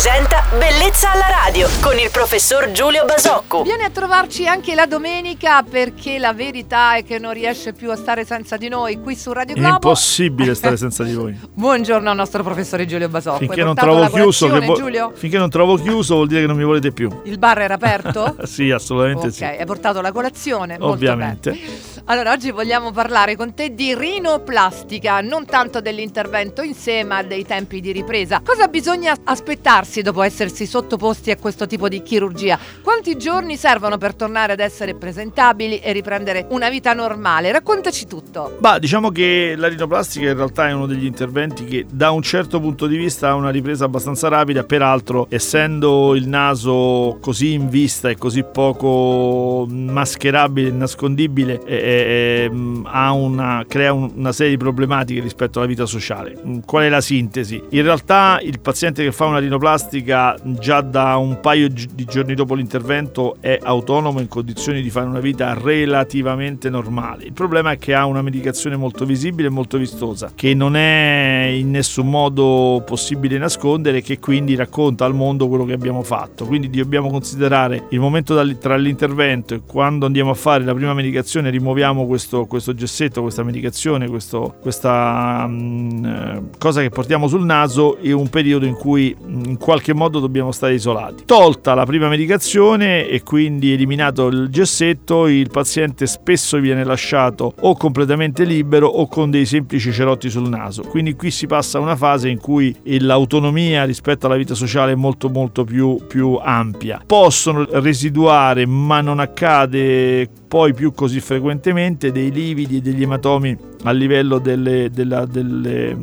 presenta Bellezza alla radio con il professor Giulio Basocco. Vieni a trovarci anche la domenica perché la verità è che non riesce più a stare senza di noi qui su Radio È Globo. impossibile stare senza di voi. Buongiorno al nostro professore Giulio Basocco. Finché non trovo chiuso, vo- Giulio? finché non trovo chiuso vuol dire che non mi volete più. Il bar era aperto? Sì, assolutamente ok, sì. hai portato la colazione? Molto Ovviamente. bene. Allora, oggi vogliamo parlare con te di rinoplastica, non tanto dell'intervento in sé, ma dei tempi di ripresa. Cosa bisogna aspettarsi dopo essersi sottoposti a questo tipo di chirurgia? Quanti giorni servono per tornare ad essere presentabili e riprendere una vita normale? Raccontaci tutto. Bah, diciamo che la rinoplastica in realtà è uno degli interventi che da un certo punto di vista ha una ripresa abbastanza rapida, peraltro essendo il naso così in vista e così poco mascherabile e nascondibile eh, eh, mm, una, crea un- una serie di problematiche rispetto alla vita sociale. Mm, Qual è la sintesi? In realtà il paziente che fa una rinoplastica già da un paio di giorni dopo l'intervento è autonomo in condizioni di fare una vita relativamente normale. Il problema è che ha una medicazione molto visibile e molto vistosa, che non è in nessun modo possibile nascondere e che quindi racconta al mondo quello che abbiamo fatto. Quindi dobbiamo considerare il momento tra l'intervento e quando andiamo a fare la prima medicazione, rimuoviamo questo, questo gessetto, questa medicazione, questo- questa mm, eh, cosa che portiamo sul naso e un periodo in cui mm, in qualche modo dobbiamo stare isolati. Tolta la prima medicazione e quindi eliminato il gessetto, il paziente spesso viene lasciato o completamente libero o con dei semplici cerotti sul naso. Quindi qui si passa a una fase in cui l'autonomia rispetto alla vita sociale è molto molto più, più ampia. Possono residuare, ma non accade poi più così frequentemente, dei lividi e degli ematomi a livello delle, della- delle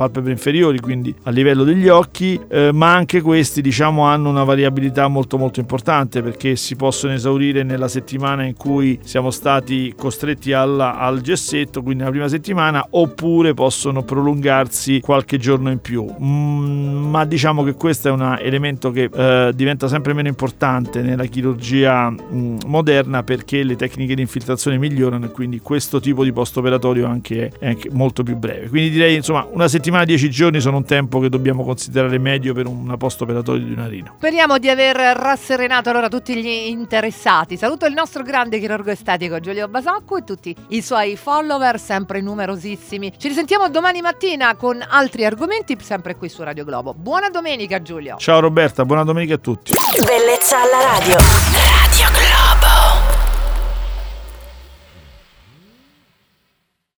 palpebre inferiori, quindi a livello degli occhi, eh, ma anche questi diciamo hanno una variabilità molto molto importante perché si possono esaurire nella settimana in cui siamo stati costretti alla- al gessetto, quindi nella prima settimana, oppure possono prolungarsi qualche giorno in più. Mm, ma diciamo che questo è un elemento che eh, diventa sempre meno importante nella chirurgia mm, moderna perché le tecniche di infiltrazione migliorano e quindi questo tipo di post operatorio anche è anche molto più breve. Quindi direi insomma una settimana, dieci giorni sono un tempo che dobbiamo considerare medio per una post operatorio di una rino. Speriamo di aver rasserenato allora tutti gli interessati. Saluto il nostro grande chirurgo estetico Giulio Basacco e tutti i suoi follower, sempre numerosissimi. Ci risentiamo domani mattina con altri argomenti, sempre qui su Radio Globo. Buona domenica Giulio! Ciao Roberta, buona domenica a tutti. Bellezza alla radio.